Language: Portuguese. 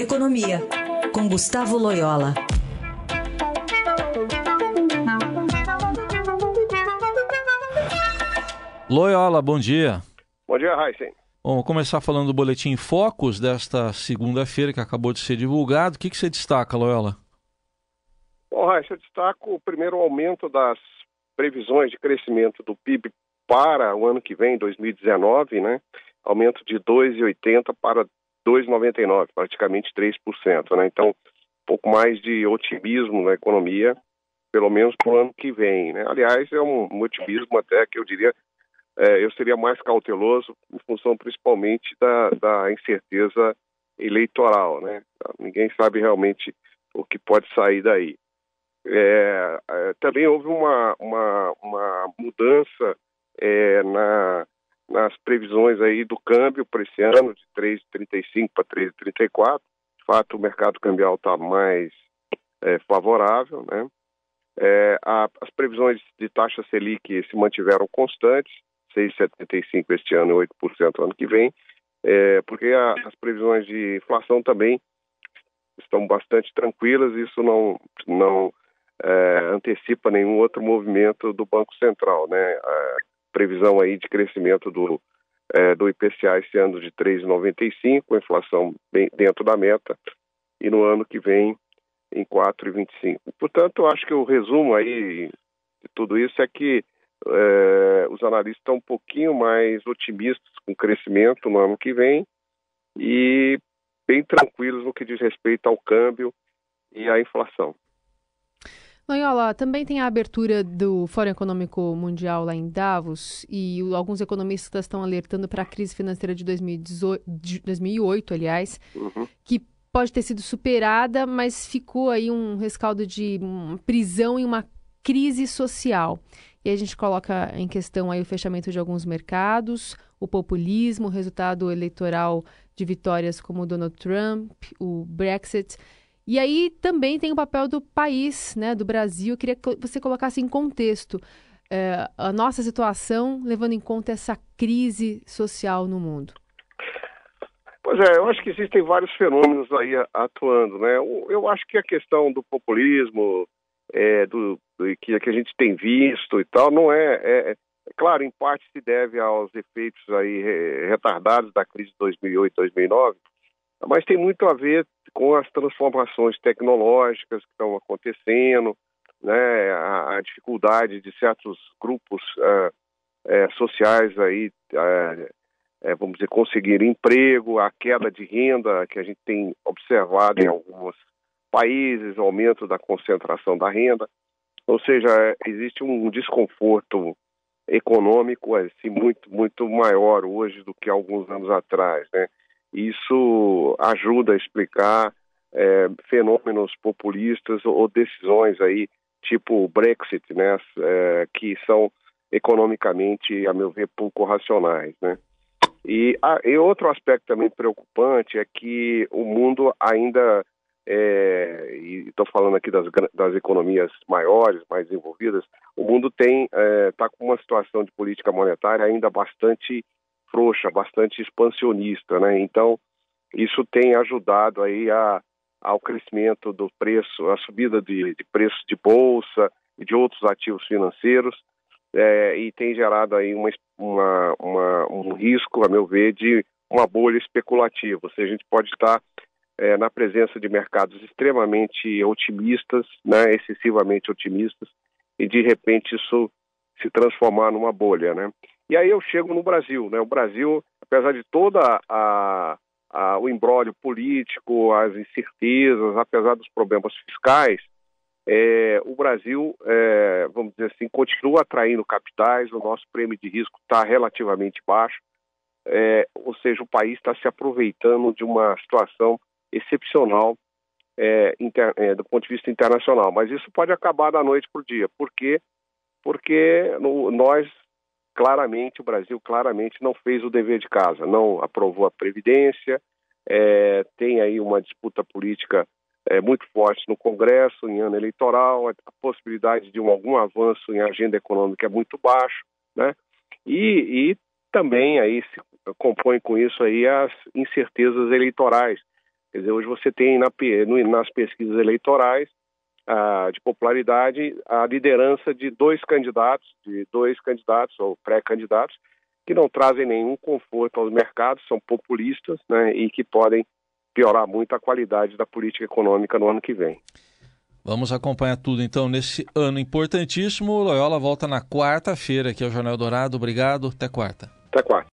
Economia, com Gustavo Loyola. Loyola, bom dia. Bom dia, Heisen. Bom, vou começar falando do Boletim Focus desta segunda-feira, que acabou de ser divulgado. O que, que você destaca, Loyola? Bom, Heisen, eu destaco o primeiro aumento das previsões de crescimento do PIB para o ano que vem, 2019, né? Aumento de 2,80 para 2,99, praticamente 3%, né? Então, um pouco mais de otimismo na economia, pelo menos para o ano que vem, né? Aliás, é um, um otimismo até que eu diria, é, eu seria mais cauteloso em função principalmente da, da incerteza eleitoral, né? Ninguém sabe realmente o que pode sair daí. É, é, também houve uma, uma, uma mudança é, na, nas previsões aí do câmbio para esse ano, de 3,35 para 3,34. De fato, o mercado cambial está mais é, favorável, né? É, a, as previsões de taxa Selic se mantiveram constantes, 6,75 este ano e 8% ano que vem, é, porque a, as previsões de inflação também estão bastante tranquilas, isso não, não é, antecipa nenhum outro movimento do Banco Central, né? Previsão aí de crescimento do, é, do IPCA esse ano de 3,95, inflação bem dentro da meta, e no ano que vem em 4,25. Portanto, acho que o resumo aí de tudo isso é que é, os analistas estão um pouquinho mais otimistas com o crescimento no ano que vem e bem tranquilos no que diz respeito ao câmbio e à inflação. Loyola, também tem a abertura do Fórum Econômico Mundial lá em Davos e alguns economistas estão alertando para a crise financeira de, 2018, de 2008, aliás, uhum. que pode ter sido superada, mas ficou aí um rescaldo de uma prisão e uma crise social. E a gente coloca em questão aí o fechamento de alguns mercados, o populismo, o resultado eleitoral de vitórias como Donald Trump, o Brexit. E aí também tem o papel do país, né, do Brasil. Eu queria que você colocasse em contexto é, a nossa situação, levando em conta essa crise social no mundo. Pois é, eu acho que existem vários fenômenos aí atuando, né? Eu acho que a questão do populismo, é, do, do que, que, a gente tem visto e tal, não é, é, é, claro, em parte se deve aos efeitos aí retardados da crise de 2008, 2009, mas tem muito a ver com as transformações tecnológicas que estão acontecendo, né, a, a dificuldade de certos grupos uh, uh, sociais aí, uh, vamos dizer, conseguir emprego, a queda de renda que a gente tem observado em alguns países, o aumento da concentração da renda, ou seja, existe um desconforto econômico assim, muito muito maior hoje do que alguns anos atrás, né? Isso ajuda a explicar é, fenômenos populistas ou decisões aí, tipo o Brexit, né, é, que são economicamente, a meu ver, pouco racionais, né. E, e outro aspecto também preocupante é que o mundo ainda, é, e estou falando aqui das, das economias maiores, mais desenvolvidas, o mundo tem está é, com uma situação de política monetária ainda bastante frouxa, bastante expansionista, né? Então, isso tem ajudado aí a, ao crescimento do preço, a subida de, de preço de bolsa e de outros ativos financeiros, é, e tem gerado aí uma, uma, uma, um risco, a meu ver, de uma bolha especulativa. Ou seja, a gente pode estar é, na presença de mercados extremamente otimistas, né, excessivamente otimistas, e de repente isso se transformar numa bolha, né? E aí eu chego no Brasil, né? O Brasil, apesar de toda a, a o embrólio político, as incertezas, apesar dos problemas fiscais, é, o Brasil, é, vamos dizer assim, continua atraindo capitais, o nosso prêmio de risco está relativamente baixo, é, ou seja, o país está se aproveitando de uma situação excepcional é, inter, é, do ponto de vista internacional. Mas isso pode acabar da noite para o dia. Por quê? Porque no, nós claramente, o Brasil claramente não fez o dever de casa, não aprovou a Previdência, é, tem aí uma disputa política é, muito forte no Congresso, em ano eleitoral, a possibilidade de um, algum avanço em agenda econômica é muito baixo, né? E, e também aí se compõe com isso aí as incertezas eleitorais, Quer dizer, hoje você tem na, nas pesquisas eleitorais ah, de popularidade a liderança de dois candidatos, de dois candidatos ou pré-candidatos, que não trazem nenhum conforto aos mercados, são populistas né, e que podem piorar muito a qualidade da política econômica no ano que vem. Vamos acompanhar tudo então nesse ano importantíssimo. Loyola volta na quarta-feira aqui ao Jornal Dourado. Obrigado. Até quarta. Até quarta.